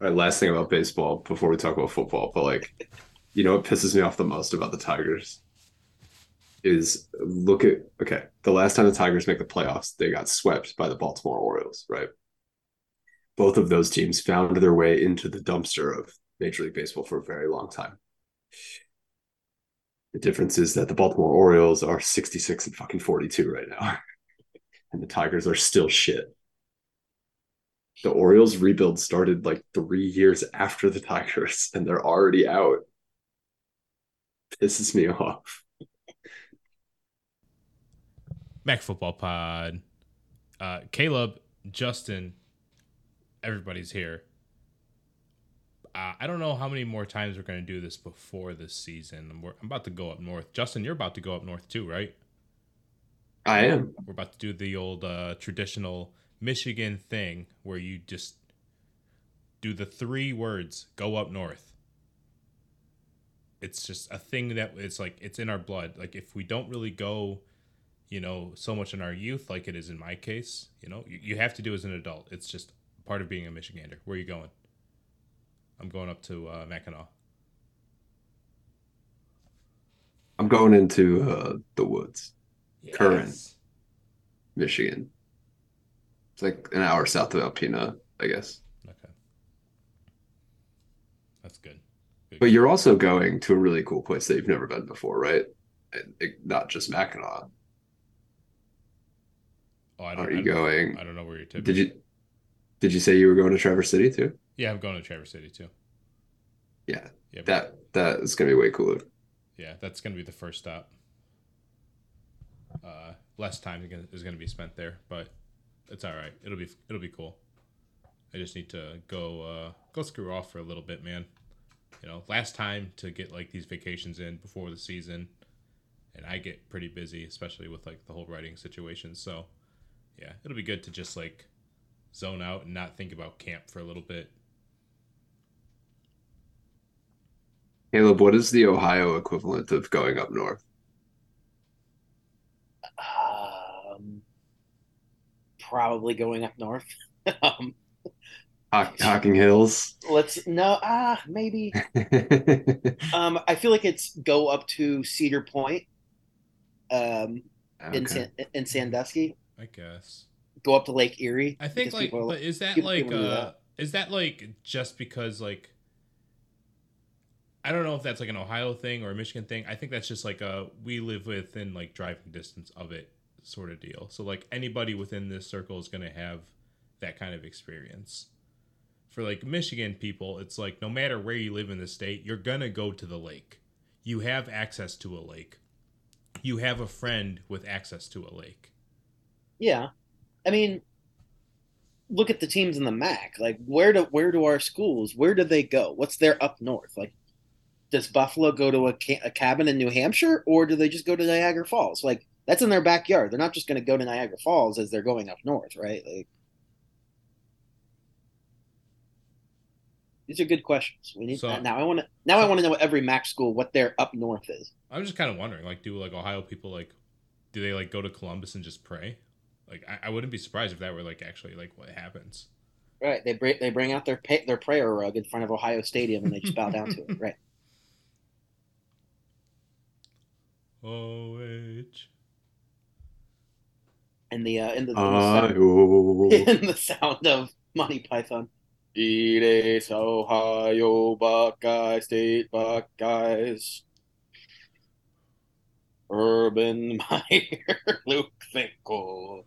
Right, last thing about baseball before we talk about football, but like, you know what pisses me off the most about the Tigers is look at okay, the last time the Tigers make the playoffs, they got swept by the Baltimore Orioles, right? Both of those teams found their way into the dumpster of Major League Baseball for a very long time. The difference is that the Baltimore Orioles are 66 and fucking 42 right now. and the Tigers are still shit. The Orioles rebuild started like three years after the Tigers, and they're already out. Pisses me off. Mac Football Pod. Uh, Kaleb, Justin, everybody's here. Uh, I don't know how many more times we're going to do this before this season. We're, I'm about to go up north. Justin, you're about to go up north too, right? I am. We're about to do the old uh, traditional Michigan thing where you just do the three words go up north. It's just a thing that it's like it's in our blood. Like if we don't really go, you know, so much in our youth, like it is in my case, you know, you, you have to do as an adult. It's just part of being a Michigander. Where are you going? I'm going up to uh, Mackinac. I'm going into uh, the woods, Yes. Curran. Michigan. It's like an hour south of Alpena, I guess. Okay. That's good. Good. But you're also going to a really cool place that you've never been before, right? And it- not just Mackinac. oh, I Are I you going? I don't know where you're tipping. Did you did you say you were going to Traverse City too? Yeah, I'm going to Traverse City too. Yeah, Yeah, that that is gonna be way cooler. yeah, that's gonna be the first stop. Uh, less time is gonna- is going to be spent there, but it's all right. It'll be it'll be cool. I just need to go uh, go screw off for a little bit, man. You know, last time to get like these vacations in before the season, and I get pretty busy, especially with like the whole writing situation. So, yeah, it'll be good to just like zone out and not think about camp for a little bit. Kaleb, what is the Ohio equivalent of going up north? Um, probably going up north. um, Hock, Hocking Hills. let's no ah maybe. Um, I feel like it's go up to Cedar Point. Um, in San, in Sandusky, I guess. go up to Lake Erie. I think like, people- but is that people- like, people uh, that. is that like just because like, I don't know if that's like an Ohio thing or a Michigan thing. I think that's just like a we live within like driving distance of it sort of deal. So like anybody within this circle is gonna have that kind of experience. For like Michigan people, it's like no matter where you live in the state, you're gonna go to the lake. You have access to a lake. You have a friend with access to a lake. Yeah, I mean, look at the teams in the MAC. Like, where do where do our schools? Where do they go? What's their up north? Like, does Buffalo go to a, ca- a cabin in New Hampshire, or do they just go to Niagara Falls? Like, that's in their backyard. They're not just going to go to Niagara Falls as they're going up north, right? Like, these are good questions. We need So- now. I want to now. I want to know what every MAC school what their up north is. I'm just kind of wondering, like, do like Ohio people like, do they like go to Columbus and just pray? Like, I, I wouldn't be surprised if that were like actually like what happens. Right? They bring they bring out their pa- their prayer rug in front of Ohio Stadium and they just bow down to it. Right? Oh, H. And the uh, in the, in the sound- in the sound of Monty Python. Eat Ace Ohio Buckeye State Buckeyes. Urban Meyer, Luke Fickell.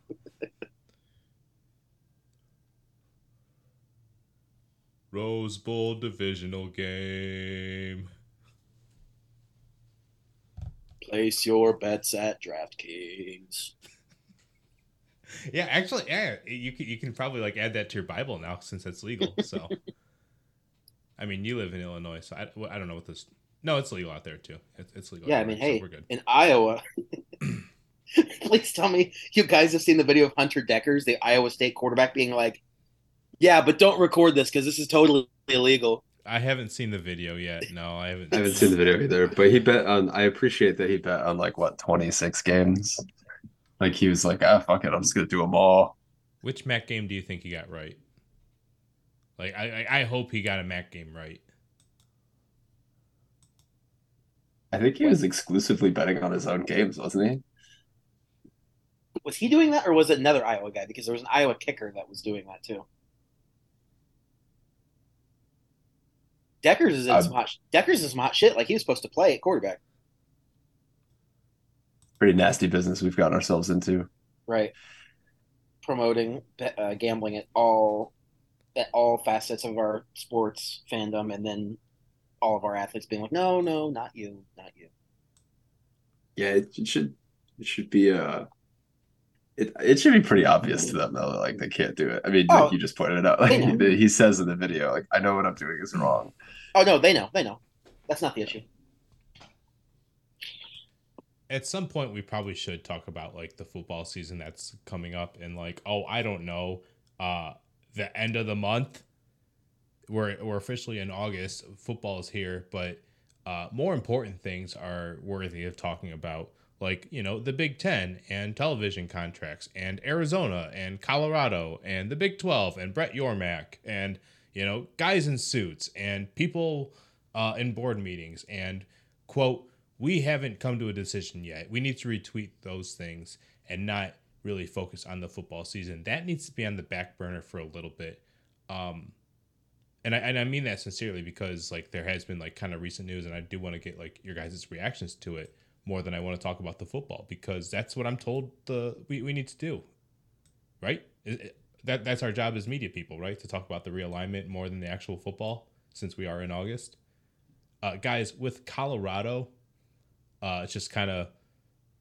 Rose Bowl divisional game. Place your bets at DraftKings. Yeah, actually, yeah, you can you can probably like add that to your Bible now since that's legal. So, I mean, you live in Illinois, so I, well, I don't know what this. No, it's legal out there too. It's, it's legal. Yeah, I mean, hey, so we're good. in Iowa. Please tell me you guys have seen the video of Hunter Dekkers, the Iowa State quarterback, being like, "Yeah, but don't record this because this is totally illegal." I haven't seen the video yet. No, I haven't. I haven't seen the video either, but he bet on. I appreciate that he bet on like what twenty six games. Like he was like, ah, fuck it, I'm just gonna do them all. Which Mac game do you think he got right? Like I, I hope he got a MAC game right. I think he was exclusively betting on his own games, wasn't he? Was he doing that, or was it another Iowa guy? Because there was an Iowa kicker that was doing that too. Dekkers is in Um, some hot. sh- Dekkers is some hot shit. Like he was supposed to play at quarterback, Pretty nasty business we've gotten ourselves into. right? Promoting uh, gambling at all at all facets of our sports fandom, and then all of our athletes being like, "No, no, not you, not you." Yeah, it, it should it should be uh it it should be pretty obvious to them though, that, like they can't do it. I mean, Oh, like you just pointed it out. Like he, he says in the video, like I know what I'm doing is wrong. Oh no, they know, they know. That's not the issue. At some point, we probably should talk about like the football season that's coming up and like, oh, I don't know, uh, the end of the month. We're we're officially in August. Football is here, but uh, more important things are worthy of talking about, like you know the Big Ten and television contracts, and Arizona and Colorado and the Big Twelve and Brett Yormark and you know guys in suits and people uh, in board meetings and quote we haven't come to a decision yet. We need to retweet those things and not really focus on the football season. That needs to be on the back burner for a little bit. Um, and I and I mean that sincerely because like there has been like kind of recent news, and I do want to get like your guys' reactions to it more than I want to talk about the football because that's what I'm told the we, we need to do, right? It- it- that that's our job as media people, right? To talk about the realignment more than the actual football, since we are in August. Uh, guys, with Colorado, uh, it's just kind of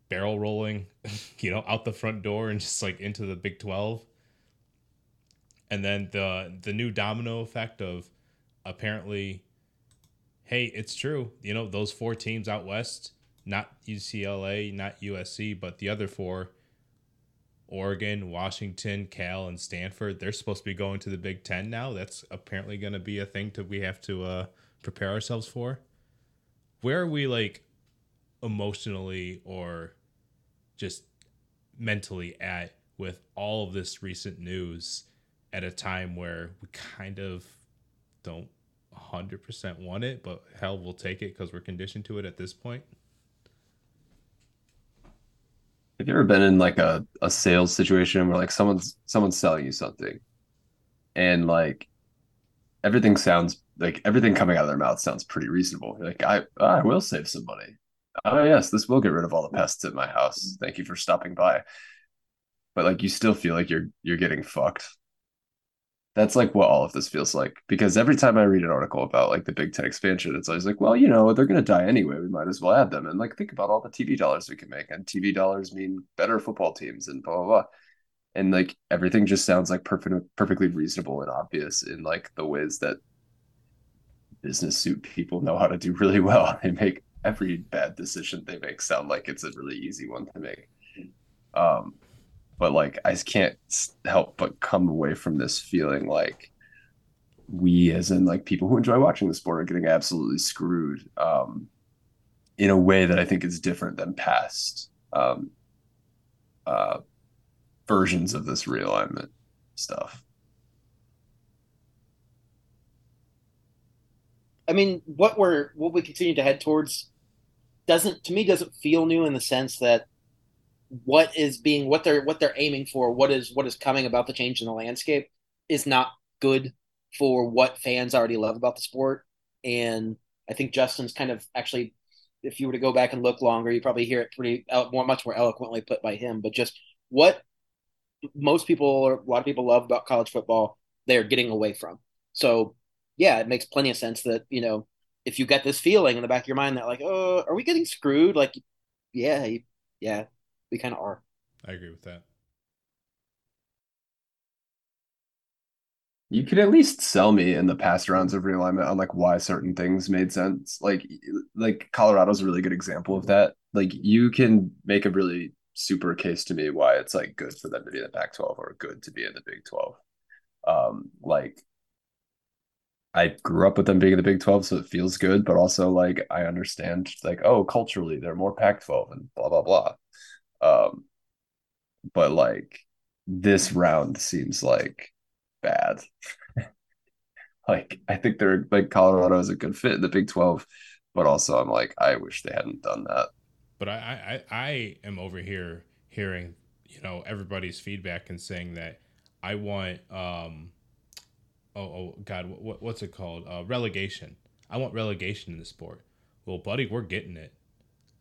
barrel rolling, you know, out the front door and just like into the Big Twelve. And then the the new domino effect of apparently hey it's true you know those four teams out west not ucla not usc but the other four oregon washington cal and stanford they're supposed to be going to the big ten now. That's apparently going to be a thing that we have to uh, prepare ourselves for. Where are we like emotionally or just mentally at with all of this recent news at a time where we kind of don't 100% want it, but hell, we'll take it because we're conditioned to it at this point. Have you ever been in like a, a sales situation where like someone's someone's selling you something and like everything sounds like everything coming out of their mouth sounds pretty reasonable. You're like, I I will save some money. Oh yes, this will get rid of all the pests at my house. Mm-hmm. Thank you for stopping by. But like you still feel like you're you're getting fucked. That's like what all of this feels like. Because every time I read an article about like the Big Ten expansion, it's always like, well, you know, they're gonna die anyway. We might as well add them. And like think about all the TV dollars we can make. And TV dollars mean better football teams and blah blah blah. And like everything just sounds like perfect perfectly reasonable and obvious in like the ways that business suit people know how to do really well. They make every bad decision they make sound like it's a really easy one to make. Um, but like I can't help but come away from this feeling like we, as in like people who enjoy watching the sport, are getting absolutely screwed um, in a way that I think is different than past um, uh, versions of this realignment stuff. I mean, what we're what we continue to head towards doesn't to me doesn't feel new in the sense that what is being what they're what they're aiming for, what is what is coming about the change in the landscape is not good for what fans already love about the sport. And I think Justin's kind of actually, if you were to go back and look longer, you probably hear it pretty more much more eloquently put by him. But just what most people or a lot of people love about college football, they're getting away from. So yeah, it makes plenty of sense that, you know, if you get this feeling in the back of your mind that like, oh, are we getting screwed? Like, yeah, yeah, we kind of are. I agree with that. You could at least sell me in the past rounds of realignment on like why certain things made sense. Like like Colorado's a really good example of that. Like you can make a really super case to me why it's like good for them to be in the Pac-12 or good to be in the Big 12. Um like I grew up with them being in the Big 12, so it feels good, but also like I understand like, oh, culturally they're more Pac-12 and blah blah blah. Um but like this round seems like bad. Like I think they're like Colorado is a good fit in the Big Twelve, but also I'm like I wish they hadn't done that. But I I, I am over here hearing you know everybody's feedback and saying that I want um oh oh god what, what's it called uh, relegation. I want relegation in the sport. Well, buddy, we're getting it.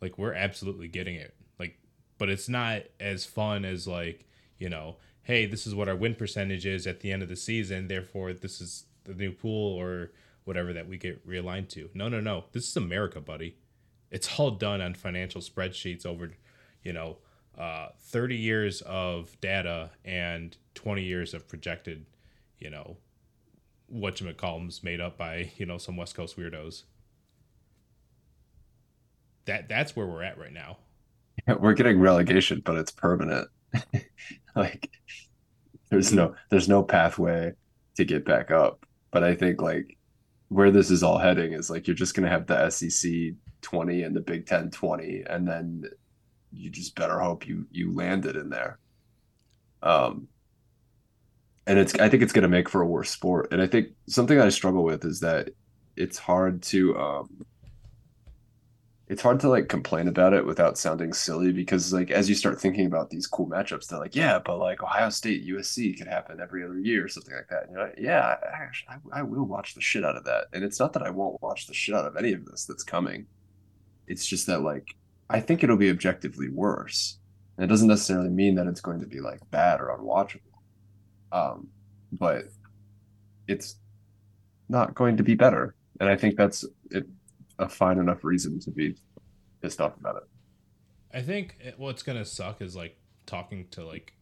Like we're absolutely getting it. Like, but it's not as fun as like you know, hey, this is what our win percentage is at the end of the season. Therefore, this is the new pool or whatever that we get realigned to. No, no, no. This is America, buddy. It's all done on financial spreadsheets over, you know, uh, 30 years of data and 20 years of projected, you know, whatchamacallums made up by, you know, some West Coast weirdos. That that's where we're at right now. We're getting relegation, but it's permanent. like there's no there's no pathway to get back up. But I think like where this is all heading is like you're just gonna have the SEC 20 and the Big Ten 20, and then you just better hope you you landed in there. Um and it's I think it's gonna make for a worse sport. And I think something I struggle with is that it's hard to um it's hard to like complain about it without sounding silly because like as you start thinking about these cool matchups, they're like, yeah, but like Ohio State USC could happen every other year or something like that. And you're like, yeah, I, I will watch the shit out of that. And it's not that I won't watch the shit out of any of this that's coming. It's just that like I think it'll be objectively worse. And it doesn't necessarily mean that it's going to be like bad or unwatchable. Um, but it's not going to be better. And I think that's it a fine enough reason to be pissed off about it. I think what's gonna suck is like talking to like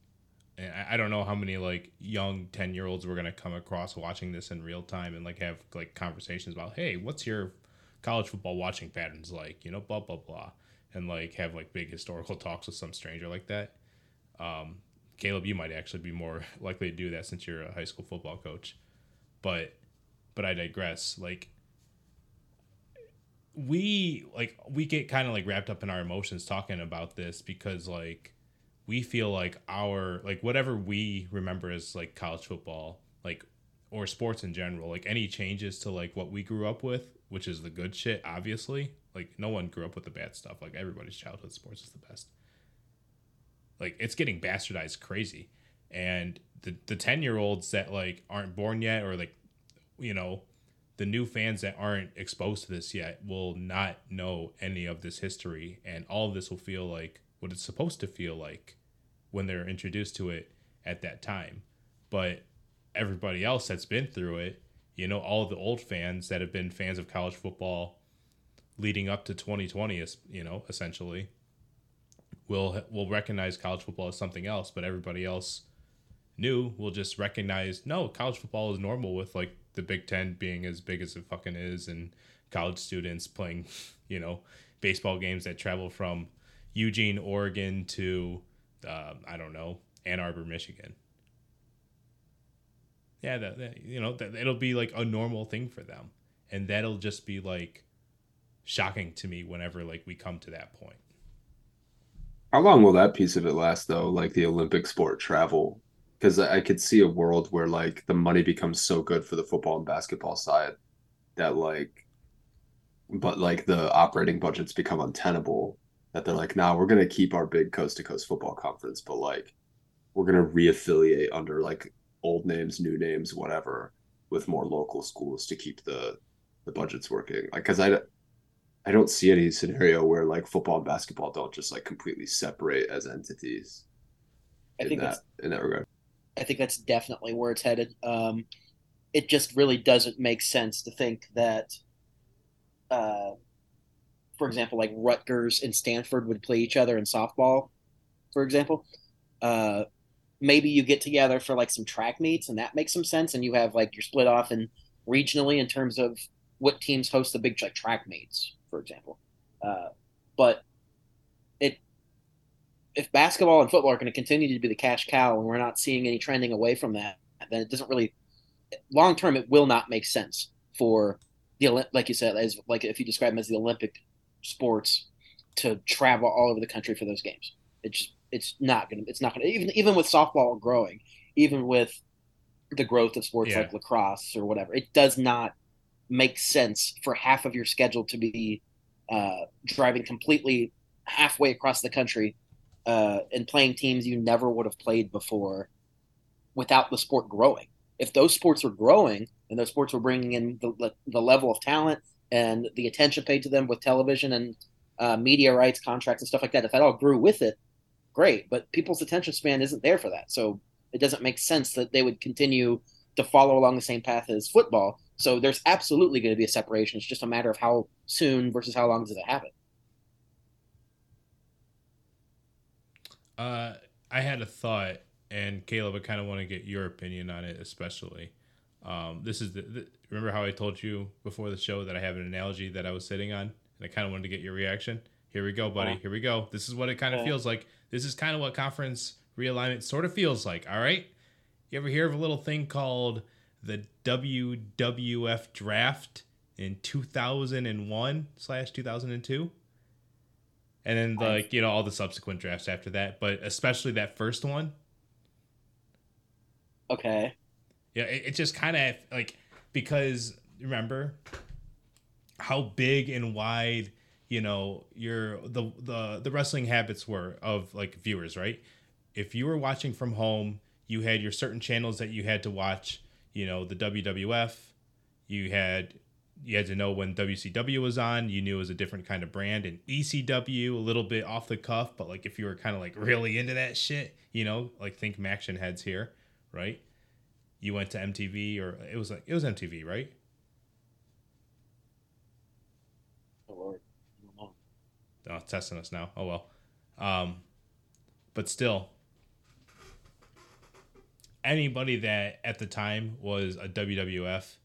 I don't know how many like young 10 year olds we're going to come across watching this in real time and like have like conversations about, hey, what's your college football watching patterns like? You know, blah, blah, blah. And like have like big historical talks with some stranger like that. Um, Kaleb, you might actually be more likely to do that since you're a high school football coach. But, but I digress. Like, we like we get kind of like wrapped up in our emotions talking about this because like we feel like our like whatever we remember as like college football like or sports in general like any changes to like what we grew up with which is the good shit obviously like no one grew up with the bad stuff like everybody's childhood sports is the best like it's getting bastardized crazy. And the the 10 year olds that like aren't born yet or like you know the new fans that aren't exposed to this yet will not know any of this history. And all of this will feel like what it's supposed to feel like when they're introduced to it at that time. But everybody else that's been through it you know all the old fans that have been fans of college football leading up to 2020 is you know essentially will will recognize college football as something else but everybody else new will just recognize no college football is normal with like the Big Ten being as big as it fucking is, and college students playing, you know, baseball games that travel from Eugene, Oregon to uh, I don't know Ann Arbor, Michigan. Yeah, that, that you know that it'll be like a normal thing for them, and that'll just be like shocking to me whenever like we come to that point. How long will that piece of it last though? Like the Olympic sport travel because I could see a world where like the money becomes so good for the football and basketball side that like but like the operating budgets become untenable that they're like now nah, we're going to keep our big coast to coast football conference but like we're going to reaffiliate under like old names new names whatever with more local schools to keep the the budgets working like cuz I I don't see any scenario where like football and basketball don't just like completely separate as entities I in think that in that regard I think that's definitely where it's headed. Um, it just really doesn't make sense to think that, uh, for example, like Rutgers and Stanford would play each other in softball, for example. Uh, maybe you get together for like some track meets and that makes some sense, and you have like you're split off and regionally in terms of what teams host the big like track meets, for example. Uh, but if basketball and football are going to continue to be the cash cow and we're not seeing any trending away from that, then it doesn't really long term it will not make sense for the like you said as like if you describe them as the Olympic sports to travel all over the country for those games. It's just it's not gonna it's not gonna even even with softball growing, even with the growth of sports Yeah. like lacrosse or whatever. It does not make sense for half of your schedule to be uh, driving completely halfway across the country uh, and playing teams you never would have played before without the sport growing. If those sports were growing and those sports were bringing in the, the level of talent and the attention paid to them with television and uh, media rights contracts and stuff like that, if that all grew with it, great. But people's attention span isn't there for that. So it doesn't make sense that they would continue to follow along the same path as football. So there's absolutely going to be a separation. It's just a matter of how soon versus how long does it happen. Uh, I had a thought, and Kaleb, I kind of want to get your opinion on it, especially. Um, this is the, the remember how I told you before the show that I have an analogy that I was sitting on, and I kind of wanted to get your reaction. Here we go, buddy. Yeah. Here we go. This is what it kind of Yeah. feels like. This is kind of what conference realignment sort of feels like. All right. You ever hear of a little thing called the WWF draft in 2001 slash 2002? And then like, you know, all the subsequent drafts after that, but especially that first one. Okay. Yeah, it, it just kind of like because remember how big and wide you know your the the the wrestling habits were of like viewers, right? If you were watching from home, you had your certain channels that you had to watch. You know, the WWF. You had you had to know when WCW was on. You knew it was a different kind of brand, and ECW a little bit off the cuff. But like if you were kind of like really into that shit, you know, like think Maction heads here, right? you went to MTV or it was like it was MTV, right? Oh, Lord. I don't know. Oh, testing us now. Oh well. Um, but still, anybody that at the time was a WWF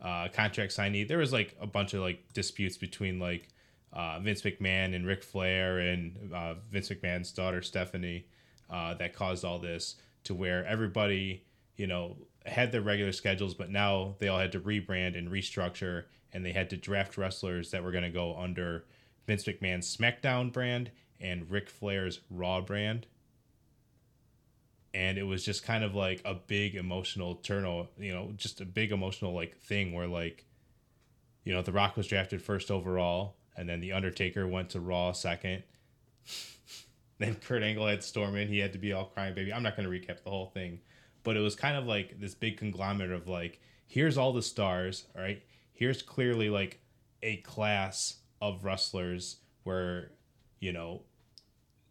uh, contract signee, there was like a bunch of like disputes between like uh, Vince McMahon and Ric Flair and uh, Vince McMahon's daughter Stephanie uh, that caused all this to where everybody you know had their regular schedules, but now they all had to rebrand and restructure, and they had to draft wrestlers that were going to go under Vince McMahon's SmackDown brand and Ric Flair's Raw brand. And it was just kind of like a big emotional turno, you know, just a big emotional like thing where like, you know, The Rock was drafted first overall, and then The Undertaker went to Raw second. then Kurt Angle had Storm in. He had to be all crying baby. I'm not going to recap the whole thing, but it was kind of like this big conglomerate of like, here's all the stars, all right? Here's clearly like a class of wrestlers where, you know,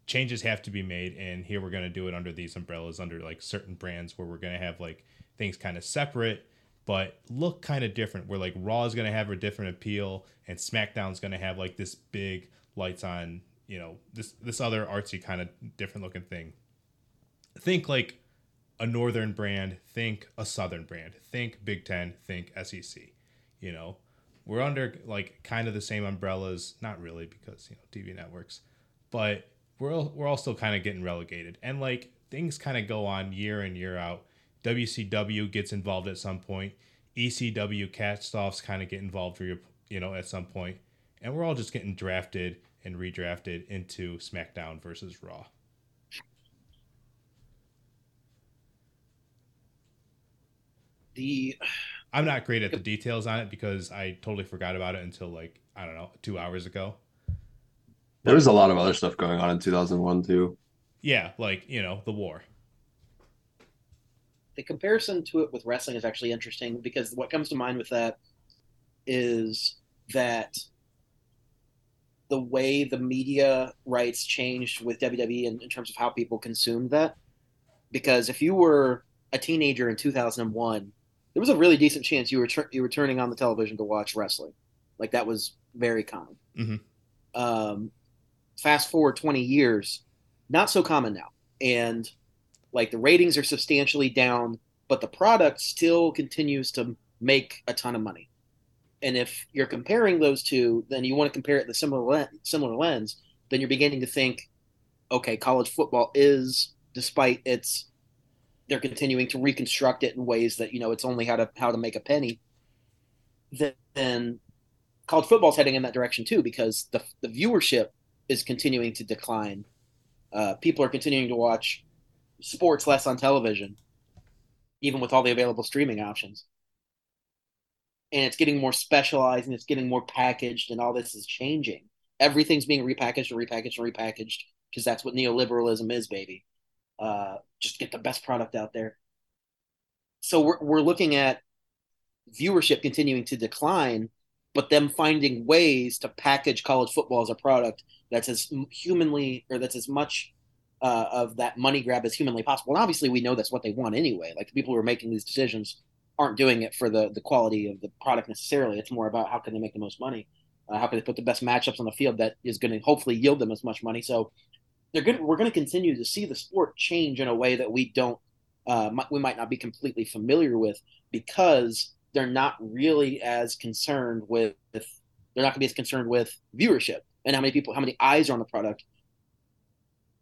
changes have to be made and here we're going to do it under these umbrellas under like certain brands where we're going to have like things kind of separate but look kind of different where like raw is going to have a different appeal and smackdown's going to have like this big lights on you know this this other artsy kind of different looking thing. Think like a northern brand think a southern brand think big 10 think sec you know? We're under like kind of the same umbrellas not really because you know tv networks but we're all, we're all still kind of getting relegated. And like things kind of go on year in year out. Wcw gets involved at some point. Ecw castoffs kind of get involved for your you know at some point. And we're all just getting drafted and redrafted into smackdown versus raw. The i'm not great at the details on it because i totally forgot about it until like i don't know two hours ago There was a lot of other stuff going on in 2001 too. yeah like you know the war the comparison to it with wrestling is actually interesting because what comes to mind with that is that the way the media rights changed with WWE in, in terms of how people consumed that. Because if you were a teenager in 2001, there was a really decent chance you were tur- you were turning on the television to watch wrestling. Like that was very common. Mhm. Um, fast forward 20 years, not so common now. And like the ratings are substantially down, but the product still continues to make a ton of money. And if you're comparing those two, then you want to compare it the similar lens, similar lens. Then you're beginning to think, okay, college football is, despite its, they're continuing to reconstruct it in ways that you know it's only how to how to make a penny. Then college football's heading in that direction too because the the viewership is continuing to decline. Uh, people are continuing to watch sports less on television. even with all the available streaming options. And it's getting more specialized and it's getting more packaged, and all this is changing. Everything's being repackaged and repackaged and repackaged because that's what neoliberalism is, baby. Uh, just get the best product out there. So we're we're looking at viewership continuing to decline, but them finding ways to package college football as a product that's as humanly or that's as much uh, of that money grab as humanly possible. And obviously, we know that's what they want anyway. Like the people who are making these decisions aren't doing it for the the quality of the product necessarily. It's more about how can they make the most money, uh, how can they put the best matchups on the field that is going to hopefully yield them as much money. So they're good. We're going to continue to see the sport change in a way that we don't. Uh, we might not be completely familiar with because they're not really as concerned with. They're not going to be as concerned with viewership and how many people, how many eyes are on the product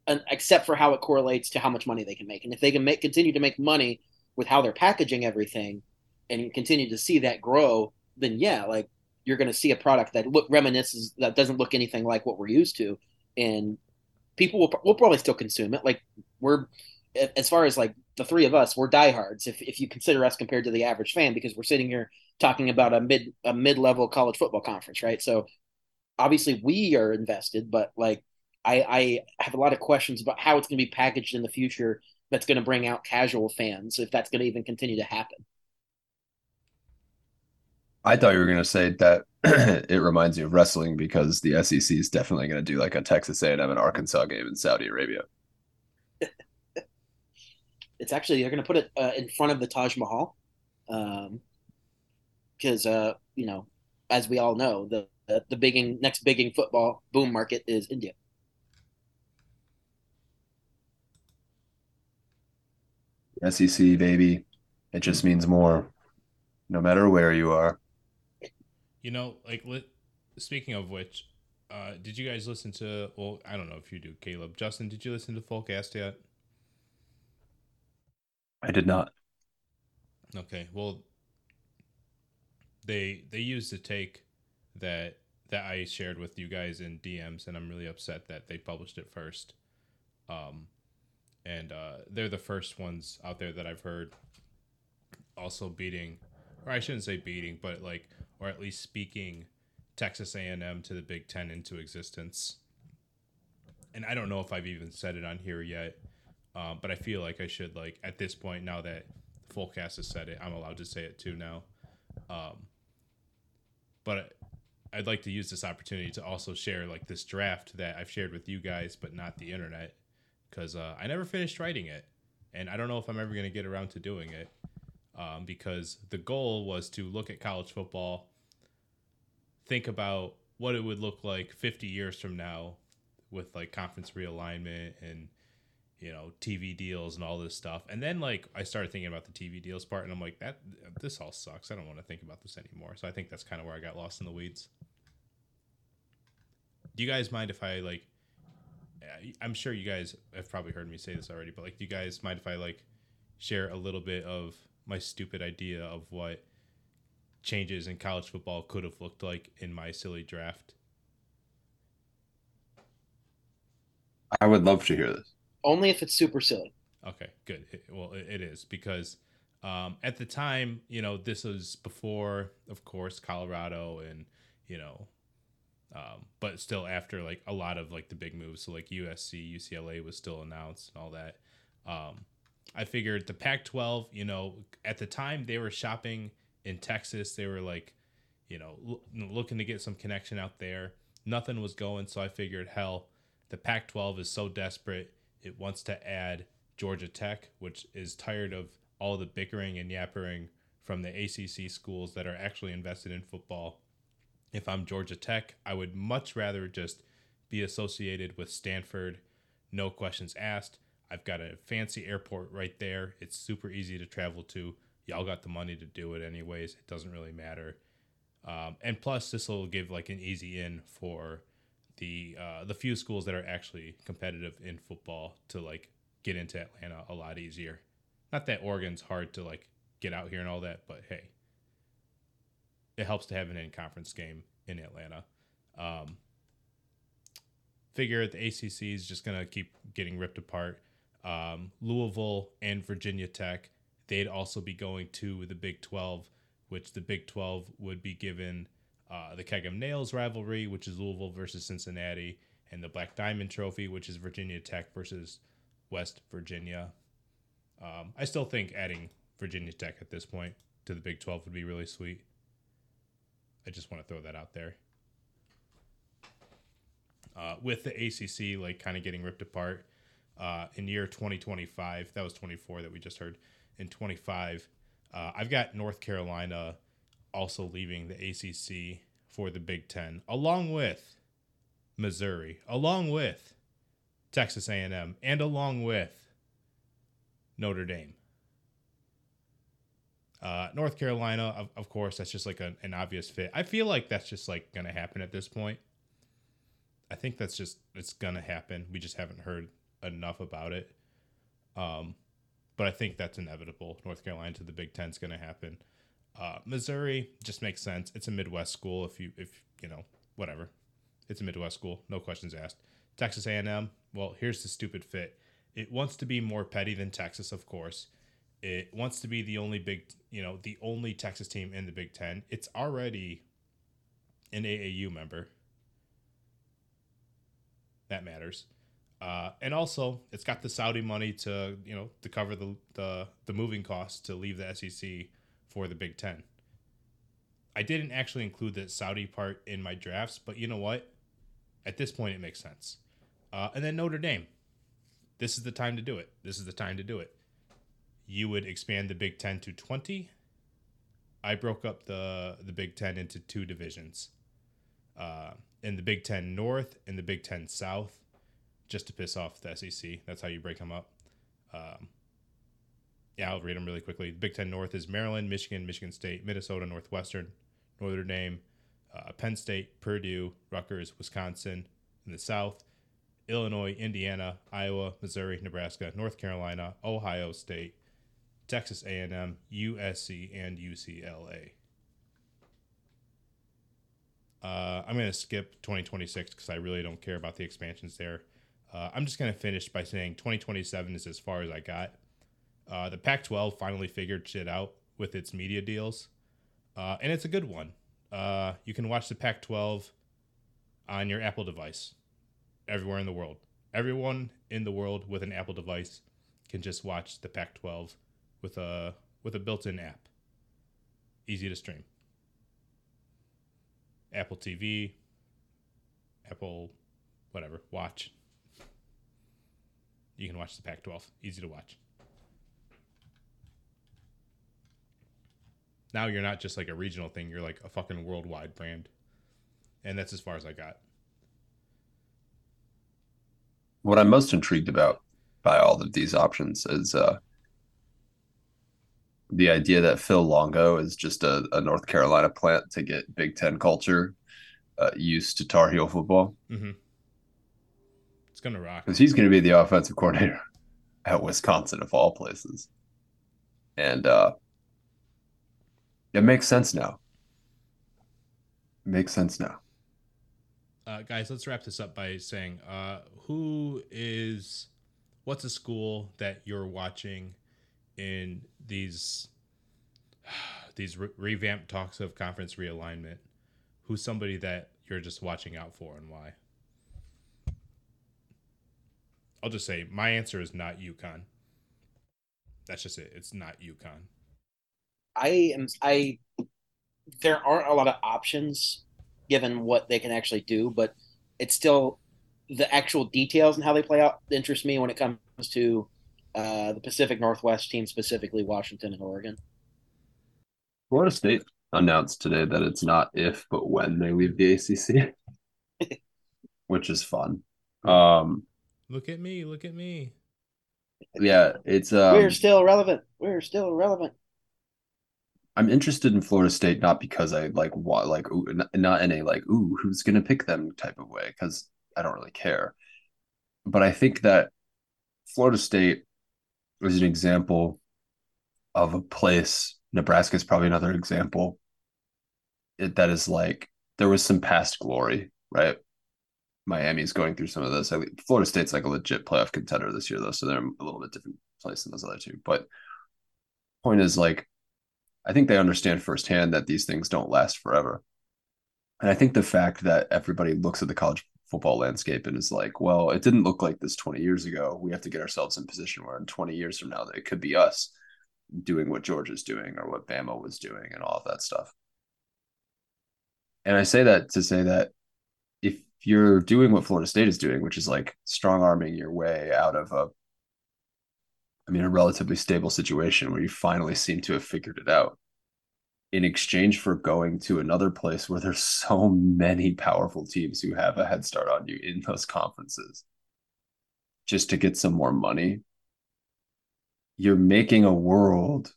and, except for how it correlates to how much money they can make. And if they can make continue to make money with how they're packaging everything, and continue to see that grow, then yeah, like you're going to see a product that look reminisces that doesn't look anything like what we're used to, and people will will probably still consume it. Like we're as far as like the three of us, we're diehards if if you consider us compared to the average fan because we're sitting here talking about a mid a mid level college football conference, right? So obviously we are invested, but like I, I have a lot of questions about how it's going to be packaged in the future that's going to bring out casual fans, if that's going to even continue to happen. I thought you were going to say that it reminds you of wrestling because the SEC is definitely going to do like a Texas A&M and Arkansas game in Saudi Arabia. It's actually they're going to put it uh, in front of the Taj Mahal, because um, uh, you know, as we all know, the the bigging next bigging football boom market is India. SEC, baby. It just means more, no matter where you are. You know, like speaking of which, uh, did you guys listen to? Well, I don't know if you do, Kaleb. Justin, did you listen to Fullcast yet? I did not. Okay, well, they they used a take that that I shared with you guys in DMs, and I'm really upset that they published it first. Um, and uh, they're the first ones out there that I've heard also beating, or I shouldn't say beating, but like, or at least speaking Texas A&M to the Big Ten into existence. And I don't know if I've even said it on here yet, um, but I feel like I should like at this point now that Fullcast has said it, I'm allowed to say it too now. Um, but I'd like to use this opportunity to also share like this draft that I've shared with you guys, but not the internet because uh, I never finished writing it, and I don't know if I'm ever going to get around to doing it. Um, because the goal was to look at college football, think about what it would look like 50 years from now with like conference realignment and you know TV deals and all this stuff. And then like I started thinking about the TV deals part, and I'm like, that this all sucks. I don't want to think about this anymore. So I think that's kind of where I got lost in the weeds. Do you guys mind if I like I'm sure you guys have probably heard me say this already, but like, do you guys mind if I like share a little bit of my stupid idea of what changes in college football could have looked like in my silly draft? I would love to hear this. Only if it's super silly. Okay, good. It, well, it, it is because um, at the time, you know, this was before, of course, Colorado and you know um, but still after like a lot of like the big moves. So like usc ucla was still announced and all that. Um, i figured the pac 12 you know at the time they were shopping in texas. They were like you know l- looking to get some connection out there. Nothing was going. So i figured hell the pac 12 is so desperate it wants to add georgia tech which is tired of all the bickering and yappering from the acc schools that are actually invested in football if I'm Georgia Tech, I would much rather just be associated with Stanford, no questions asked. I've got a fancy airport right there. It's super easy to travel to. Y'all got the money to do it anyways. It doesn't really matter. Um, and plus, this will give like an easy in for the uh, the few schools that are actually competitive in football to like get into Atlanta a lot easier. Not that Oregon's hard to like get out here and all that, but hey, it helps to have an in conference game in Atlanta. Um, figure the ACC is just to keep getting ripped apart. Um, Louisville and Virginia Tech, they'd also be going to the Big 12, which the Big 12 would be given uh, the Keg of Nails rivalry, which is Louisville versus Cincinnati, and the Black Diamond Trophy, which is Virginia Tech versus West Virginia. Um, I still think adding Virginia Tech at this point to the Big 12 would be really sweet. I just want to throw that out there. Uh, with the ACC like kind of getting ripped apart uh, in year 2025, that was 24 that we just heard. In 25, uh, I've got North Carolina also leaving the ACC for the Big Ten, along with Missouri, along with Texas A&M, and along with Notre Dame. Uh, North Carolina, of, of course, that's just like a, an obvious fit. I feel like that's just like going to happen at this point. I think that's just it's going to happen. We just haven't heard enough about it. Um, but I think that's inevitable. North Carolina to the Big Ten is going to happen. Uh, Missouri just makes sense. It's a Midwest school. If you if you know whatever, it's a Midwest school. No questions asked. Texas A&M. Well, here's the stupid fit. It wants to be more petty than Texas, of course. It wants to be the only big, you know, the only Texas team in the Big Ten. It's already an AAU member. That matters. Uh, and also, it's got the Saudi money to, you know, to cover the, the the moving costs to leave the SEC for the Big Ten. I didn't actually include the Saudi part in my drafts, but you know what? At this point, it makes sense. Uh, and then Notre Dame. This is the time to do it. This is the time to do it. You would expand the Big Ten to 20. I broke up the, the Big Ten into two divisions uh, in the Big Ten North and the Big Ten South, just to piss off the SEC. That's how you break them up. Um, yeah, I'll read them really quickly. The Big Ten North is Maryland, Michigan, Michigan State, Minnesota, Northwestern, Notre Dame, uh, Penn State, Purdue, Rutgers, Wisconsin. In the South, Illinois, Indiana, Iowa, Missouri, Nebraska, North Carolina, Ohio State, Texas A&M, USC, and UCLA. Uh, I'm going to skip 2026 because I really don't care about the expansions there. Uh, I'm just going to finish by saying 2027 is as far as I got. Uh, the Pac 12 finally figured shit out with its media deals, uh, and it's a good one. Uh, you can watch the Pac 12 on your Apple device everywhere in the world. Everyone in the world with an Apple device can just watch the Pac 12 with a, with a built in app. Easy to stream. Apple TV, Apple, whatever, watch. You can watch the Pac 12. Easy to watch. Now you're not just like a regional thing you're like a fucking worldwide brand. And that's as far as i got. What i'm most intrigued about by all of these options is uh the idea that phil longo is just a, a north carolina plant to get big ten culture uh, used to tar heel football. Mm-hmm. it's gonna rock. Because he's gonna be the offensive coordinator at wisconsin of all places. And uh it makes sense now. It makes sense now. Uh, guys, let's wrap this up by saying uh, who is, what's a school that you're watching in these these re- revamped talks of conference realignment? Who's somebody that you're just watching out for and why? I'll just say my answer is not UConn. That's just it. It's not UConn. I am I there aren't a lot of options given what they can actually do, but it's still the actual details and how they play out interest me when it comes to uh, the Pacific Northwest team, specifically Washington and Oregon. Florida State announced today that it's not if but when they leave the ACC, which is fun. Um, look at me! Look at me! Yeah, it's um, we're still relevant. We're still relevant. I'm interested in Florida State not because I like what like ooh, not in a like ooh who's gonna pick them type of way because I don't really care, but I think that Florida State is an example of a place. Nebraska is probably another example. It, that is like there was some past glory, right? Miami's going through some of this. I, Florida State's like a legit playoff contender this year, though, so they're a little bit different place than those other two. But point is like I think they understand firsthand that these things don't last forever. And I think the fact that everybody looks at the college football landscape and is like, well, it didn't look like this 20 years ago. We have to get ourselves in position where in 20 years from now, it could be us doing what Georgia's doing or what Bama was doing and all of that stuff. And I say that to say that if you're doing what Florida State is doing, which is like strong arming your way out of a, I mean, a relatively stable situation where you finally seem to have figured it out. In exchange for going to another place where there's so many powerful teams who have a head start on you in those conferences just to get some more money you're making a world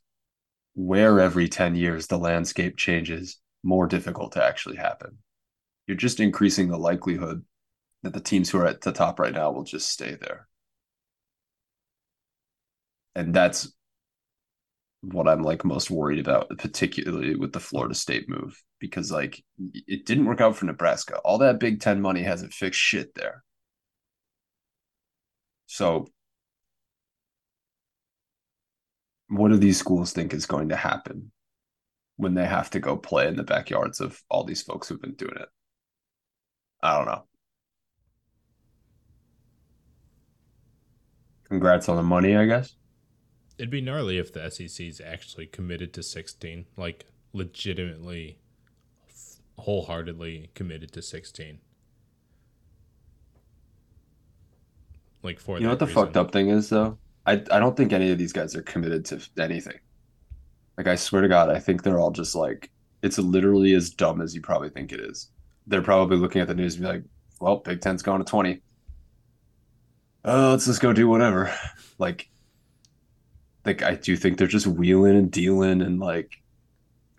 where every 10 years the landscape changes more difficult to actually happen. You're just increasing the likelihood that the teams who are at the top right now will just stay there and that's what I'm like most worried about, particularly with the Florida State move, because like it didn't work out for Nebraska. All that Big Ten money hasn't fixed shit there. So, what do these schools think is going to happen when they have to go play in the backyards of all these folks who've been doing it? I don't know. Congrats on the money, I guess. It'd be gnarly if the SEC's actually committed to 16, like legitimately, wholeheartedly committed to 16. Like for you know what the reason. fucked up thing is though. I I don't think any of these guys are committed to anything. Like I swear to God, I think they're all just like it's literally as dumb as you probably think it is. They're probably looking at the news and be like, "Well, Big Ten's going to 20. Oh, let's just go do whatever." Like like I do think they're just wheeling and dealing and like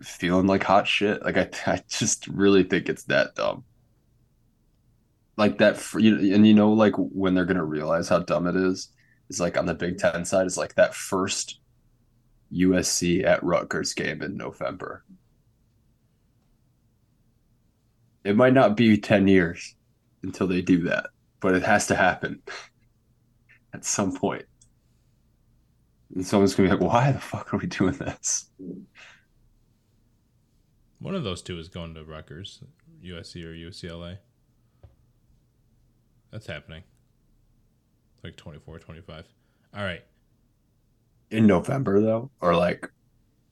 feeling like hot shit. Like I, I just really think it's that dumb. Like that, and you know, like when they're gonna realize how dumb it is, is like on the Big Ten side, is like that first USC at Rutgers game in November. It might not be ten years until they do that, but it has to happen at some point. And someone's gonna be like, "Why the fuck are we doing this?" One of those two is going to Rutgers, USC or UCLA. That's happening. Like 24, 25. All right. In November though, or like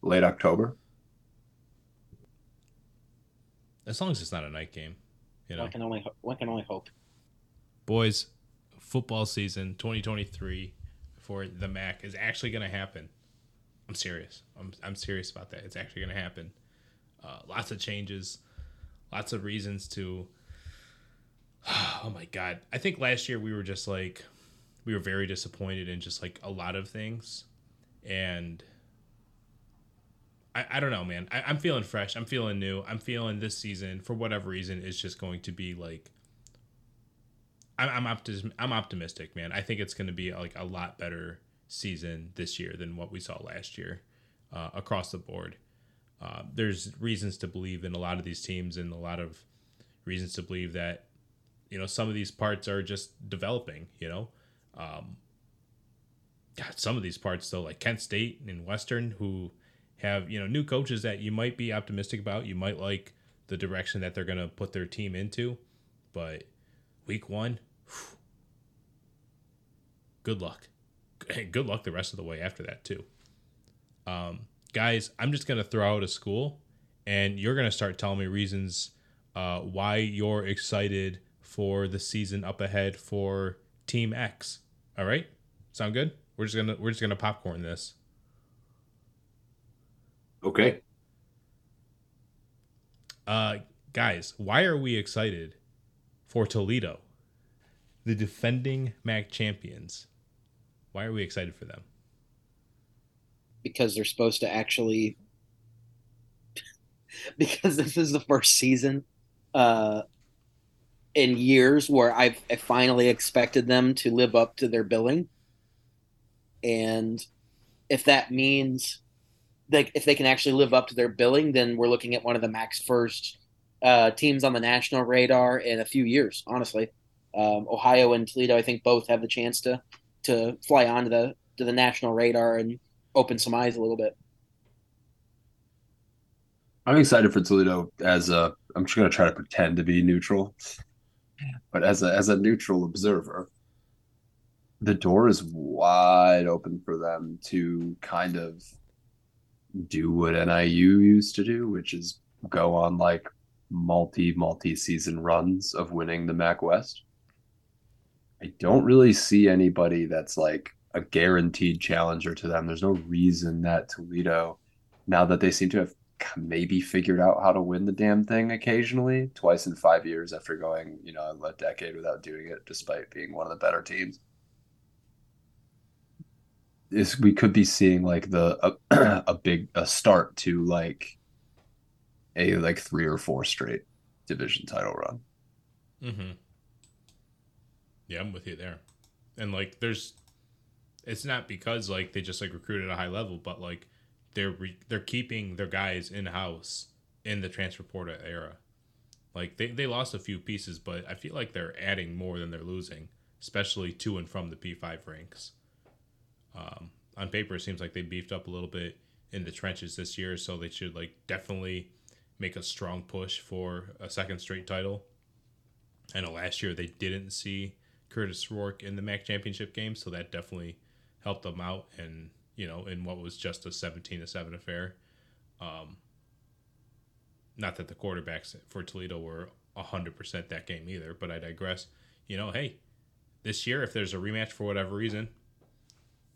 late October. As long as it's not a night game, you know. One can only one can only hope. Boys, football season 2023 for the MAC is actually going to happen. I'm serious. I'm, I'm serious about that. It's actually going to happen. Uh, lots of changes, lots of reasons to. Oh my God. I think last year we were just like, we were very disappointed in just like a lot of things. And I, I don't know, man. I, I'm feeling fresh. I'm feeling new. I'm feeling this season, for whatever reason, is just going to be like I'm I'm, I'm optimistic, man. I think it's going to be like a lot better season this year than what we saw last year uh, across the board. Uh, there's reasons to believe in a lot of these teams, and a lot of reasons to believe that you know some of these parts are just developing. You know, um, God, some of these parts though, like Kent State and Western, who have you know new coaches that you might be optimistic about. You might like the direction that they're going to put their team into, but week one, whew, good luck. Good luck the rest of the way after that, too. Um, guys, I'm just going to throw out a school and you're going to start telling me reasons uh, why you're excited for the season up ahead for Team X. All right? Sound good? We're just gonna we're just gonna popcorn this. Okay. Uh guys, why are we excited for Toledo, the defending MAC champions. Why are we excited for them? Because they're supposed to actually. because this is the first season uh, in years where I've I finally expected them to live up to their billing. And if that means like if they can actually live up to their billing, then we're looking at one of the MAC's first uh, teams on the national radar in a few years. Honestly, um, Ohio and Toledo, I think, both have the chance to to fly onto the to the national radar and open some eyes a little bit. I'm excited for Toledo as a. I'm just going to try to pretend to be neutral, but as a as a neutral observer, the door is wide open for them to kind of do what NIU used to do, which is go on like multi multi season runs of winning the MAC West. I don't really see anybody that's like a guaranteed challenger to them. There's no reason that Toledo, now that they seem to have maybe figured out how to win the damn thing occasionally, twice in five years after going, you know, a decade without doing it, despite being one of the better teams. Is we could be seeing like the a, a big a start to like a like three or four straight division title run. Mm-hmm. Yeah, I'm with you there. And like, there's, it's not because like they just like recruited at a high level, but like they're re- they're keeping their guys in house in the transfer portal era. Like they, they lost a few pieces, but I feel like they're adding more than they're losing, especially to and from the P5 ranks. Um, on paper, it seems like they beefed up a little bit in the trenches this year, so they should like definitely make a strong push for a second straight title. I know last year they didn't see Curtis Rourke in the MAC championship game, so that definitely helped them out. And you know, in what was just a seventeen to seven affair. Um, not that the quarterbacks for Toledo were hundred percent that game either, but I digress. You know, hey, this year if there's a rematch for whatever reason,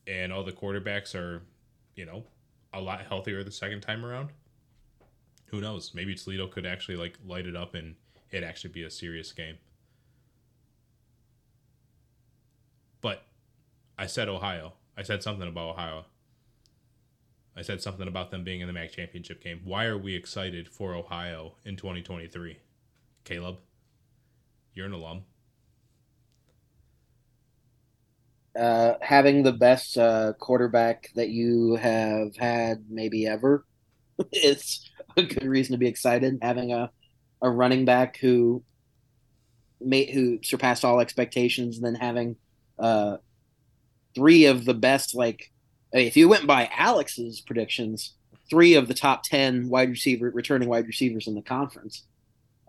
and all the quarterbacks are, you know, a lot healthier the second time around, who knows? Maybe Toledo could actually like light it up and it actually be a serious game. But I said Ohio. I said something about Ohio. I said something about them being in the MAC championship game. Why are we excited for Ohio in 2023? Kaleb, you're an alum. Uh, having the best uh, quarterback that you have had maybe ever is a good reason to be excited. Having a, a running back who made who surpassed all expectations, and then having uh, three of the best. Like, if you went by Alex's predictions, three of the top ten wide receiver returning wide receivers in the conference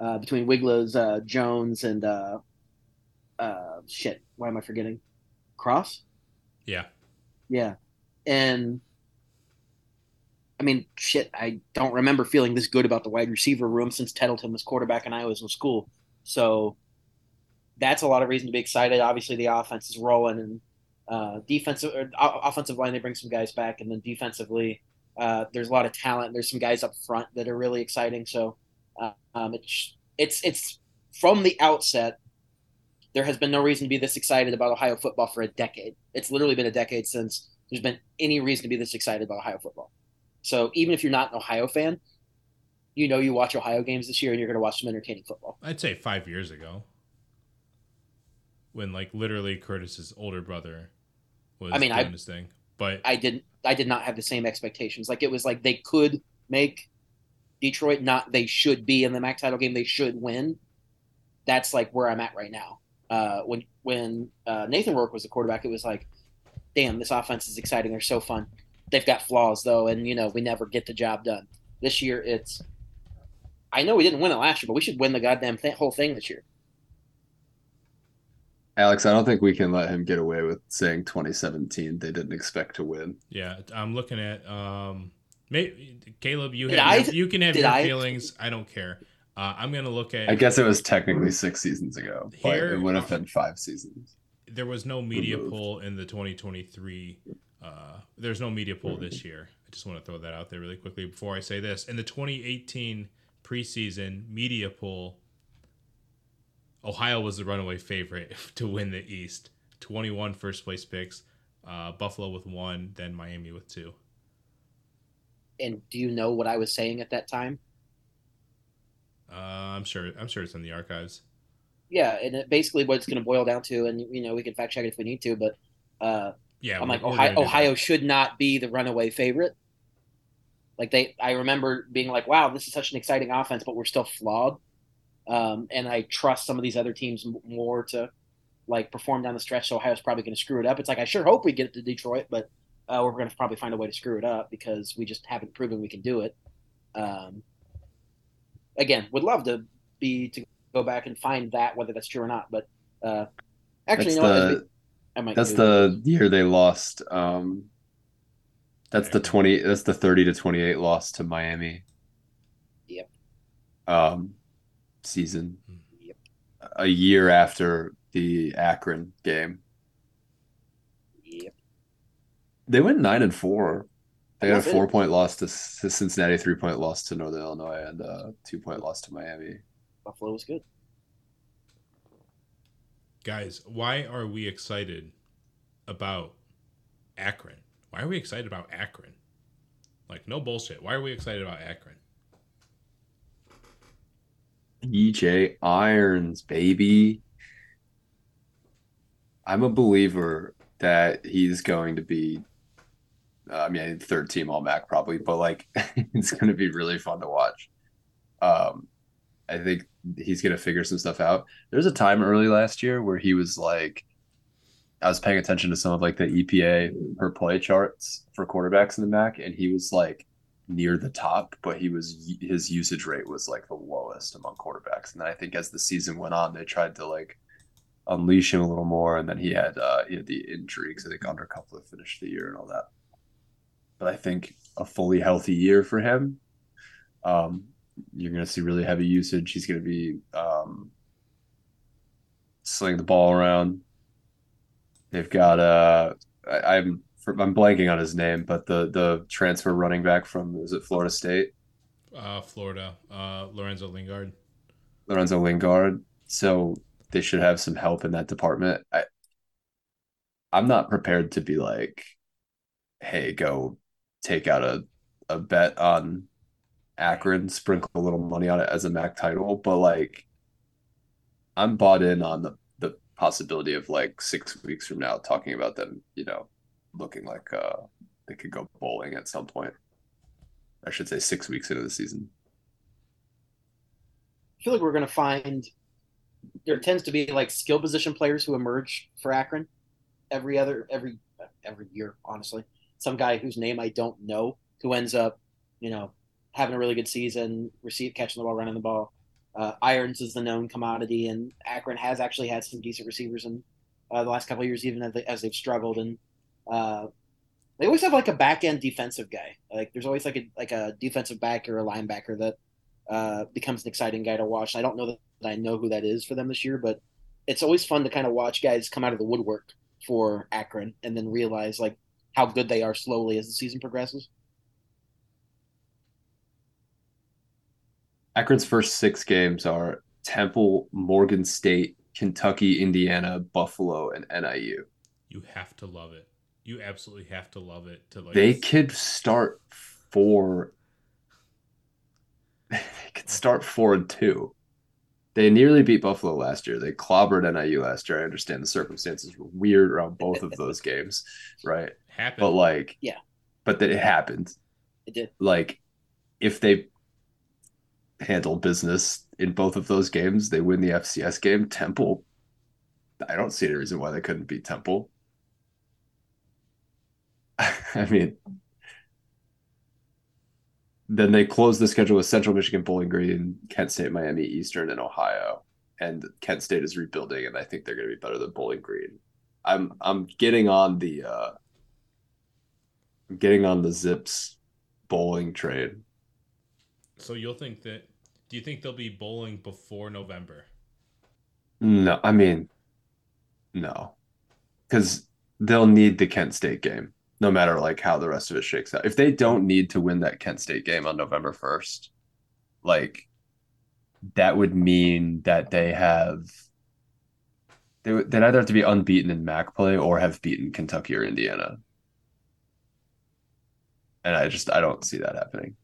uh, between Wiglows, uh, Jones, and uh, uh, shit. Why am I forgetting? Cross. Yeah. Yeah, and I mean, shit, I don't remember feeling this good about the wide receiver room since Tettleton was quarterback and I was in school. So that's a lot of reason to be excited. Obviously, the offense is rolling, and uh, defensive or offensive line they bring some guys back, and then defensively, uh, there's a lot of talent. There's some guys up front that are really exciting. So uh, um, it's it's it's from the outset. There has been no reason to be this excited about Ohio football for a decade. It's literally been a decade since there's been any reason to be this excited about Ohio football. So even if you're not an Ohio fan, you know you watch Ohio games this year and you're going to watch some entertaining football. I'd say five years ago, when like literally Curtis's older brother was I mean, doing I- this thing, but I didn't. I did not have the same expectations. Like it was like they could make Detroit, not they should be in the MAC title game. They should win. That's like where I'm at right now. Uh, when when uh, Nathan Rourke was the quarterback, it was like, damn, this offense is exciting. They're so fun. They've got flaws though, and you know we never get the job done. This year, it's. I know we didn't win it last year, but we should win the goddamn th- whole thing this year. Alex, I don't think we can let him get away with saying 2017 they didn't expect to win. yeah, I'm looking at um, maybe Kaleb, you have I- you can have your I- feelings. I don't care. Uh, I'm gonna look at. I guess it was technically six seasons ago, but Here- it would have been five seasons. there was no media Removed. poll in the 2023 uh, there's no media poll this year i just want to throw that out there really quickly before i say this in the 2018 preseason media poll ohio was the runaway favorite to win the east 21 first place picks uh, buffalo with one then miami with two And do you know what I was saying at that time? uh, i'm sure i'm sure it's in the archives Yeah, and it basically what it's going to boil down to, and you know we can fact check it if we need to, but uh, yeah I'm like Ohio, gonna do that. Ohio should not be the runaway favorite. Like they, I remember being like, "Wow, this is such an exciting offense, but we're still flawed." Um, and I trust some of these other teams more to like perform down the stretch. So Ohio's probably going to screw it up. It's like I sure hope we get it to Detroit, but uh, we're going to probably find a way to screw it up because we just haven't proven we can do it. Um, again, would love to be to go back and find that whether that's true or not. But uh, actually, That's you know the I might that's the year they lost. Um, that's the twenty. That's the thirty to twenty eight loss to Miami. Yep. Um, season. Yep. A year after the Akron game, Yep. they went nine and four. They had a That's it. four point loss to, to Cincinnati, three point loss to Northern Illinois, and a two point loss to Miami. Buffalo was good. Guys, why are we excited about Akron? Why are we excited about Akron? Like, no bullshit. Why are we excited about Akron? DJ Irons, baby. I'm a believer that he's going to be, uh, I mean, third team All Mac probably, but like it's going to be really fun to watch. Um, I think he's going to figure some stuff out. There was a time early last year where he was like, I was paying attention to some of like the EPA per play charts for quarterbacks in the MAC, and he was like near the top, but he was his usage rate was like the lowest among quarterbacks. And then I think as the season went on, they tried to like unleash him a little more, and then he had uh, he had the injury because I think Undercuffler finished the year and all that. But I think a fully healthy year for him, um, you're going to see really heavy usage. He's going to be um, slinging the ball around. They've got uh, I'm I'm blanking on his name, but the the transfer running back from is it Florida State, Uh, Florida, uh, Lorenzo Lingard. Lorenzo Lingard. So they should have some help in that department. I I'm not prepared to be like, hey, go take out a a bet on Akron, sprinkle a little money on it as a MAC title, but like I'm bought in on the the possibility of like six weeks from now talking about them, you know, looking like uh they could go bowling at some point. I should say six weeks into the season. I feel like we're going to find there tends to be like skill position players who emerge for Akron every other every every year. Honestly, some guy whose name I don't know who ends up, you know, having a really good season, receive catching the ball, running the ball. Uh, Irons is the known commodity, and Akron has actually had some decent receivers in uh, the last couple of years, even as, they, as they've struggled. And uh, they always have like a back end defensive guy. Like there's always like a like a defensive back or a linebacker that uh, becomes an exciting guy to watch. I don't know that I know who that is for them this year, but it's always fun to kind of watch guys come out of the woodwork for Akron and then realize like how good they are slowly as the season progresses. Akron's first six games are Temple, Morgan State, Kentucky, Indiana, Buffalo, and NIU. You have to love it. You absolutely have to love it. To like They could start four. They could start four and two. They nearly beat Buffalo last year. They clobbered NIU last year. I understand the circumstances were weird around both of those games, right? happen. But like, Yeah. but that it happened. It did. Like, if they handle business in both of those games, they win the FCS game. Temple, I don't see any reason why they couldn't beat Temple. I mean, then they close the schedule with Central Michigan, Bowling Green, Kent State, Miami, Eastern, and Ohio. And Kent State is rebuilding, and I think they're going to be better than Bowling Green. I'm I'm getting on the uh, I'm getting on the Zips bowling train. so you'll think that? Do you think they'll be bowling before November? No, I mean, no, because they'll need the Kent State game, no matter like how the rest of it shakes out. If they don't need to win that Kent State game on November first, like that would mean that they have they would they'd either have to be unbeaten in MAC play or have beaten Kentucky or Indiana, and I just I don't see that happening.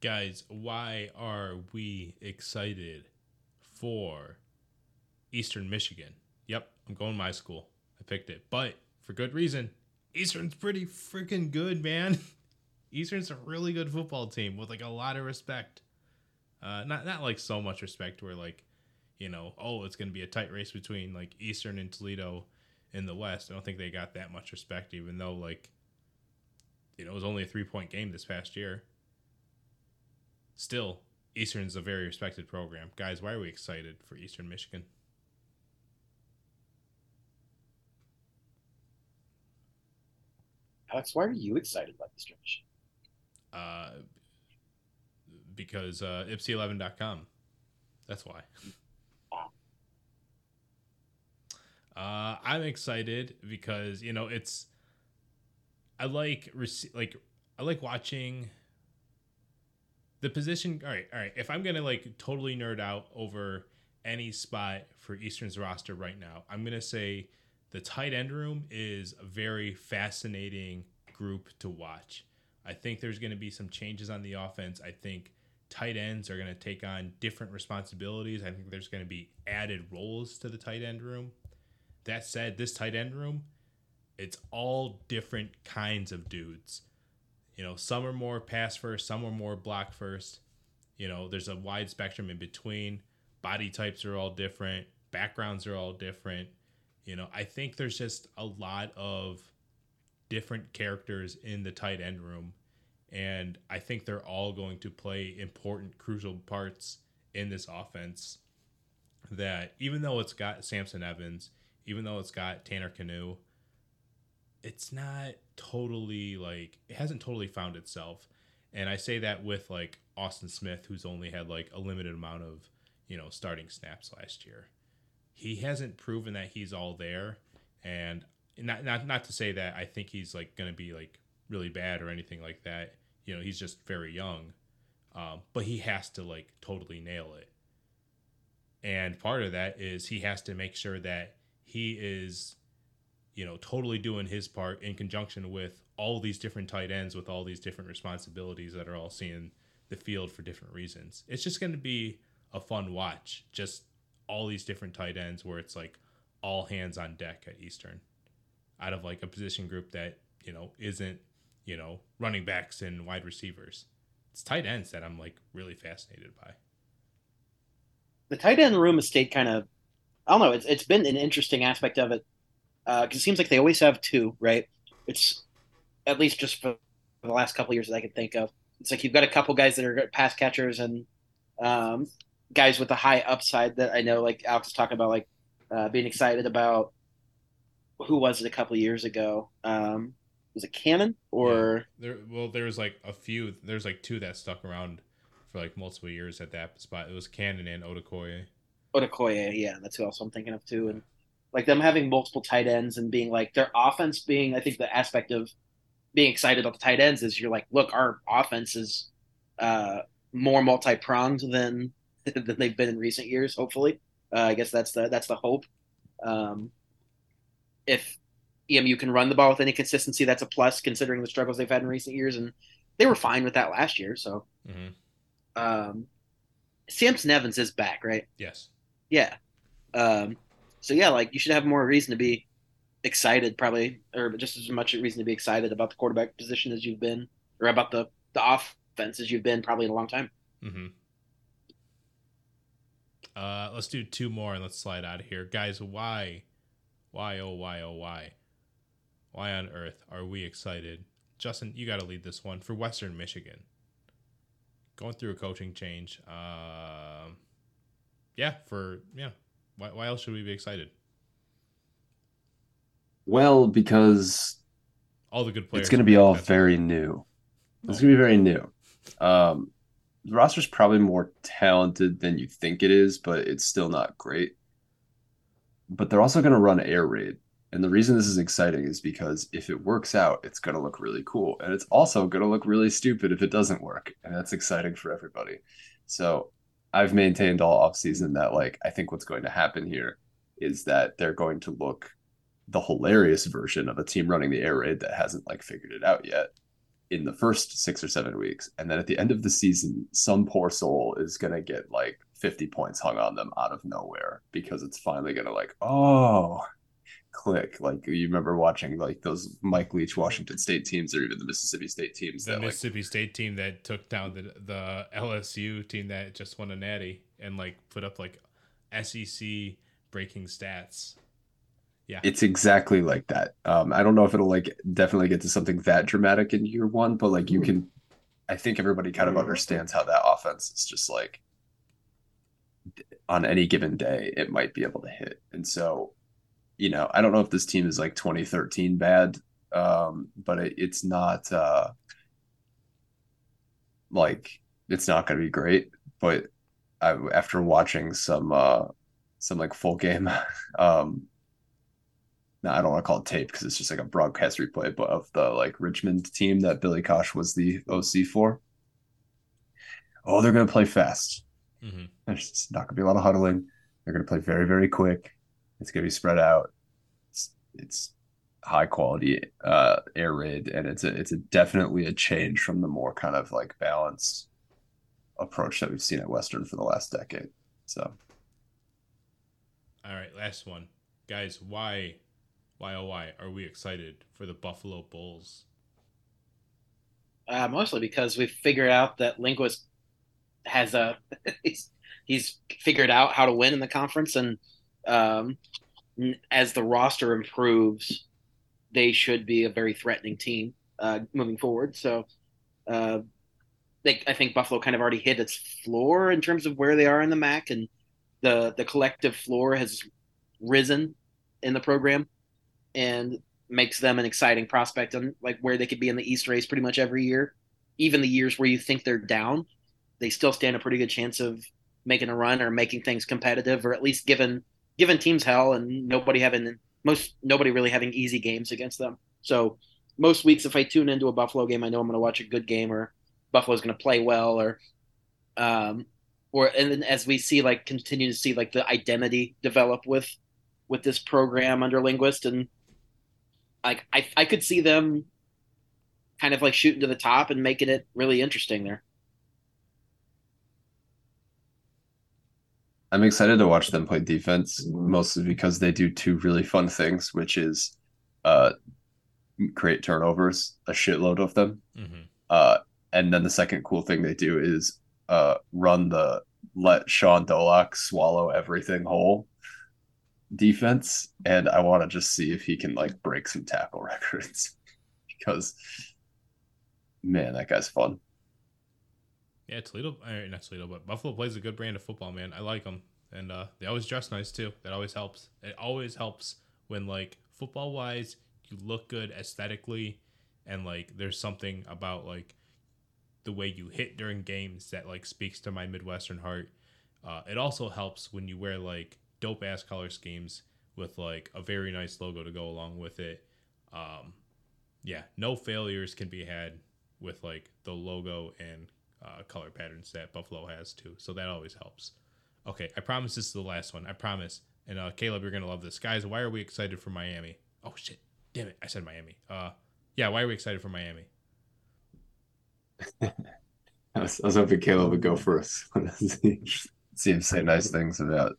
Guys, why are we excited for Eastern Michigan? Yep, I'm going my school. Picked it, but for good reason. Eastern's pretty freaking good, man. Eastern's a really good football team with like a lot of respect. Uh, not not like so much respect where like, you know, oh, it's gonna be a tight race between like Eastern and Toledo in the West. I don't think they got that much respect, even though like, you know, it was only a three point game this past year. still, Eastern's a very respected program. Guys, why are we excited for Eastern Michigan? Alex, why are you excited about this Michigan? Uh, because uh, Ypsi11.com. That's why. Uh, I'm excited because you know it's. I like like I like watching. The position. All right, all right. If I'm gonna like totally nerd out over any spot for Eastern's roster right now, I'm gonna say the tight end room is a very fascinating group to watch. I think there's going to be some changes on the offense. I think tight ends are going to take on different responsibilities. I think there's going to be added roles to the tight end room. That said, this tight end room, it's all different kinds of dudes. You know, some are more pass first, some are more block first. You know, there's a wide spectrum in between. Body types are all different, backgrounds are all different. You know, I think there's just a lot of different characters in the tight end room. And I think they're all going to play important, crucial parts in this offense. That even though it's got Samson Evans, even though it's got Tanner Canoe, it's not totally like it hasn't totally found itself. And I say that with like Austin Smith, who's only had like a limited amount of, you know, starting snaps last year. He hasn't proven that he's all there. And not not not to say that I think he's like gonna be like really bad or anything like that. You know, he's just very young. Um, but he has to like totally nail it. And part of that is he has to make sure that he is, you know, totally doing his part in conjunction with all these different tight ends with all these different responsibilities that are all seeing the field for different reasons. It's just going to be a fun watch. Just all these different tight ends where it's like all hands on deck at Eastern out of like a position group that, you know, isn't, you know, running backs and wide receivers. It's tight ends that I'm like really fascinated by. The tight end room has stayed kind of I don't know. It's it's been an interesting aspect of it because uh, it seems like they always have two, right? It's at least just for the last couple years that I can think of. It's like you've got a couple guys that are pass catchers and um, guys with a high upside that I know, like Alex was talking about, like uh, being excited about. Who was it a couple years ago? Um, was it Cannon or yeah. there? Well, there was like a few. There's like two that stuck around for like multiple years at that spot. It was Cannon and Odukoya. Odukoya, yeah, that's who else I'm thinking of too. And like them having multiple tight ends and being like their offense being, I think the aspect of being excited about the tight ends is you're like, look, our offense is uh, more multi pronged than than they've been in recent years. Hopefully, uh, I guess that's the that's the hope. Um, if EMU can run the ball with any consistency, that's a plus considering the struggles they've had in recent years, and they were fine with that last year. So, mm-hmm. um, Samson Evans is back, right? Yes. Yeah. Um, so yeah, like you should have more reason to be excited, probably, or just as much reason to be excited about the quarterback position as you've been, or about the the offense as you've been probably in a long time. Mm-hmm. Uh, let's do two more and let's slide out of here, guys. Why, why, oh, why, oh, why, why on earth are we excited? Justin, you got to lead this one for Western Michigan. Going through a coaching change. Uh, yeah, for yeah. Why, why else should we be excited? Well, because all the good players. It's going to be all very new. It's going to be very new. Um, the roster's probably more talented than you think it is, but it's still not great. But they're also going to run air raid. And the reason this is exciting is because if it works out, it's going to look really cool. And it's also going to look really stupid if it doesn't work. And that's exciting for everybody. So I've maintained all offseason that like I think what's going to happen here is that they're going to look the hilarious version of a team running the air raid that hasn't like figured it out yet in the first six or seven weeks. And then at the end of the season, some poor soul is gonna get like 50 points hung on them out of nowhere because it's finally gonna like, oh, click. Like you remember watching like those Mike Leach Washington State teams or even the Mississippi State teams. The that, Mississippi like, State team that took down the the LSU team that just won a natty and like put up like SEC breaking stats. Yeah. It's exactly like that. Um, I don't know if it'll like definitely get to something that dramatic in year one, but like you can I think everybody kind of understands how that offense is just like on any given day, it might be able to hit. And so, you know, I don't know if this team is like 2013 bad, um, but it, it's not uh, like it's not going to be great. But I, after watching some uh, some like full game, um, no, I don't want to call it tape because it's just like a broadcast replay, but of the like Richmond team that Billy Cosh was the OC for. Oh, they're going to play fast. Mm-hmm. There's not going to be a lot of huddling. They're going to play very, very quick. It's going to be spread out. It's, it's high quality uh, air raid, and it's a it's a definitely a change from the more kind of like balanced approach that we've seen at Western for the last decade. So, all right, last one, guys. Why, why oh why are we excited for the Buffalo Bulls? Uh, mostly because we've figured out that Linguist has a he's, he's figured out how to win in the conference, and um, as the roster improves, they should be a very threatening team uh, moving forward. So, uh, they, I think Buffalo kind of already hit its floor in terms of where they are in the MAC, and the the collective floor has risen in the program, and makes them an exciting prospect on like where they could be in the East race pretty much every year. Even the years where you think they're down, they still stand a pretty good chance of making a run or making things competitive, or at least given given teams hell and nobody having most nobody really having easy games against them. So most weeks, if I tune into a Buffalo game, I know I'm going to watch a good game or Buffalo's going to play well, or um, or and then as we see like continue to see like the identity develop with with this program under Linguist and like I I could see them kind of like shooting to the top and making it really interesting there. I'm excited to watch them play defense, mostly because they do two really fun things, which is uh, create turnovers, a shitload of them. Mm-hmm. Uh, and then the second cool thing they do is uh, run the let Shaun Dolac swallow everything whole defense. And I want to just see if he can like break some tackle records because, man, that guy's fun. Yeah, Toledo, not Toledo, but Buffalo plays a good brand of football, man. I like them, and uh, they always dress nice too. That always helps. It always helps when like football wise, you look good aesthetically, and like there's something about like the way you hit during games that like speaks to my Midwestern heart. Uh, it also helps when you wear like dope ass color schemes with like a very nice logo to go along with it. Um, yeah, no failures can be had with like the logo and uh, color patterns that Buffalo has too. So that always helps. Okay, I promise this is the last one. I promise. And uh, Kaleb, you're gonna love this, guys. Why are we excited for Miami? Oh shit! Damn it! I said Miami. Uh, yeah. Why are we excited for Miami? I was, I was hoping Kaleb would go first. See him say nice things about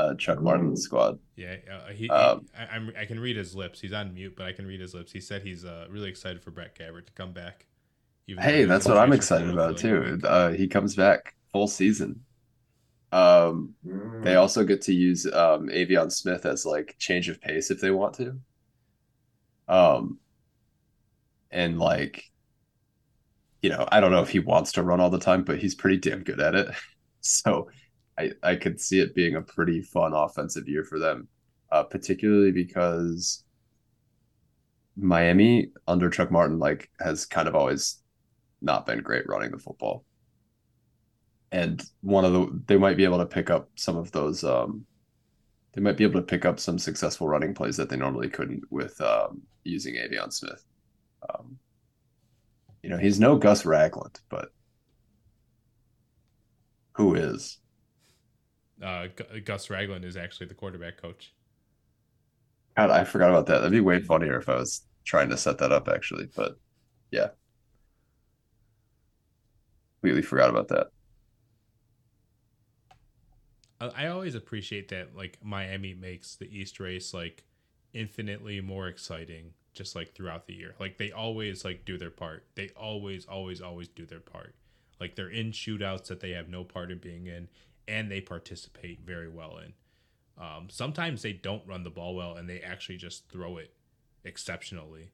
uh, Chuck Martin's squad. Yeah, uh, he, Um, he I, I'm, I can read his lips. He's on mute, but I can read his lips. He said he's uh, really excited for Brett Gabbert to come back. even Hey, that's what I'm excited about too. Uh, he comes back full season. Um, they also get to use um, Aveon Smith as like change of pace if they want to. Um, and like, you know, I don't know if he wants to run all the time, but he's pretty damn good at it. So I I could see it being a pretty fun offensive year for them, uh, particularly because Miami under Chuck Martin like has kind of always not been great running the football. And one of the they might be able to pick up some of those um they might be able to pick up some successful running plays that they normally couldn't with um, using Aveon Smith. Um, you know, he's no Gus Ragland, but who is? Uh, Gu- Gus Ragland is actually the quarterback coach. God, I forgot about that. That'd be way funnier if I was trying to set that up actually, but yeah. Completely forgot about that. I, I always appreciate that like Miami makes the East race like infinitely more exciting just like throughout the year. Like they always like do their part. They always always always do their part. Like they're in shootouts that they have no part in being in and they participate very well in. Um, sometimes they don't run the ball well and they actually just throw it exceptionally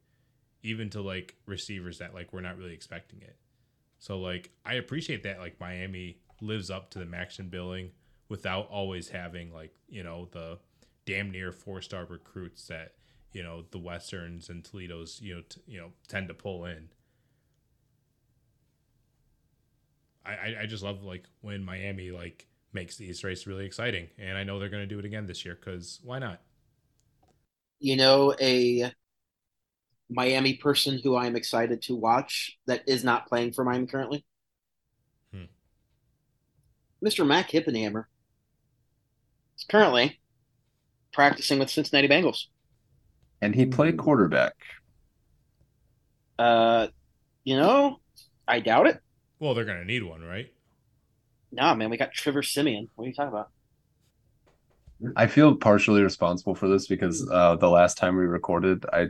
even to like receivers that like we're not really expecting it. So like I appreciate that like Miami lives up to the Max MACtion billing without always having like, you know, the damn near four-star recruits that, you know, the Westerns and Toledo's, you know, t- you know, tend to pull in. I, I just love like when Miami like makes the East race really exciting, and I know they're going to do it again this year because why not? You know, a Miami person who I'm excited to watch that is not playing for Miami currently. Hmm. Mr. Mac Hippenhammer is currently practicing with Cincinnati Bengals. And he played quarterback. Uh, you know, I doubt it. Well, they're going to need one, right? Nah, man, we got Trevor Siemian. What are you talking about? I feel partially responsible for this because uh, the last time we recorded, I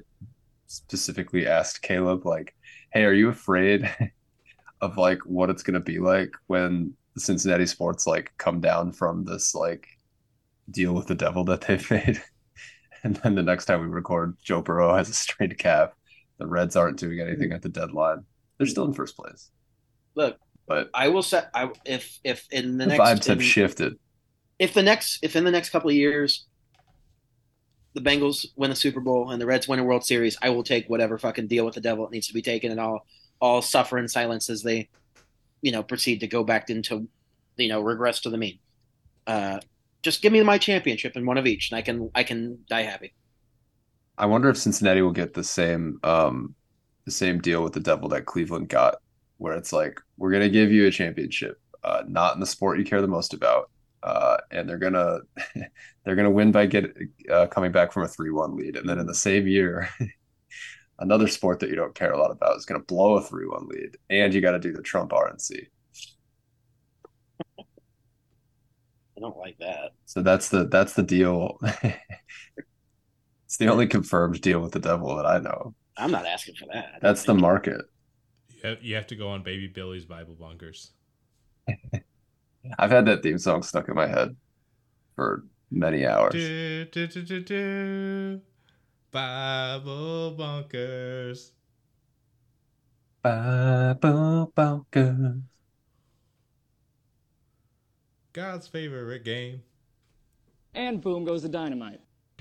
specifically asked Kaleb, like, "Hey, are you afraid of like what it's gonna be like when the Cincinnati sports like come down from this like deal with the devil that they've made?" And then the next time we record, Joe Burrow has a strained calf. The Reds aren't doing anything at the deadline. They're still in first place, Look, but I will say, I if if in the, the next vibes have in- shifted. if the next if in the next couple of years the Bengals win the Super Bowl and the Reds win a World Series, I will take whatever fucking deal with the devil it needs to be taken, and I'll all suffer in silence as they, you know, proceed to go back into, you know, regress to the mean. Uh, just give me my championship in one of each, and I can I can die happy. I wonder if Cincinnati will get the same um the same deal with the devil that Cleveland got, where it's like we're gonna give you a championship, uh, not in the sport you care the most about, uh, and they're gonna they're gonna win by get uh, coming back from a three one lead, and then in the same year, another sport that you don't care a lot about is gonna blow a three one lead, and you got to do the Trump RNC. I don't like that. So that's the that's the deal. it's the only confirmed deal with the devil that I know. I'm not asking for that. That's the market. You have, to go on Baby Billy's Bible Bonkers. I've had that theme song stuck in my head for many hours. Do, do, do, do, do. Bible Bonkers. Bible Bonkers. God's favorite game. And boom goes the dynamite.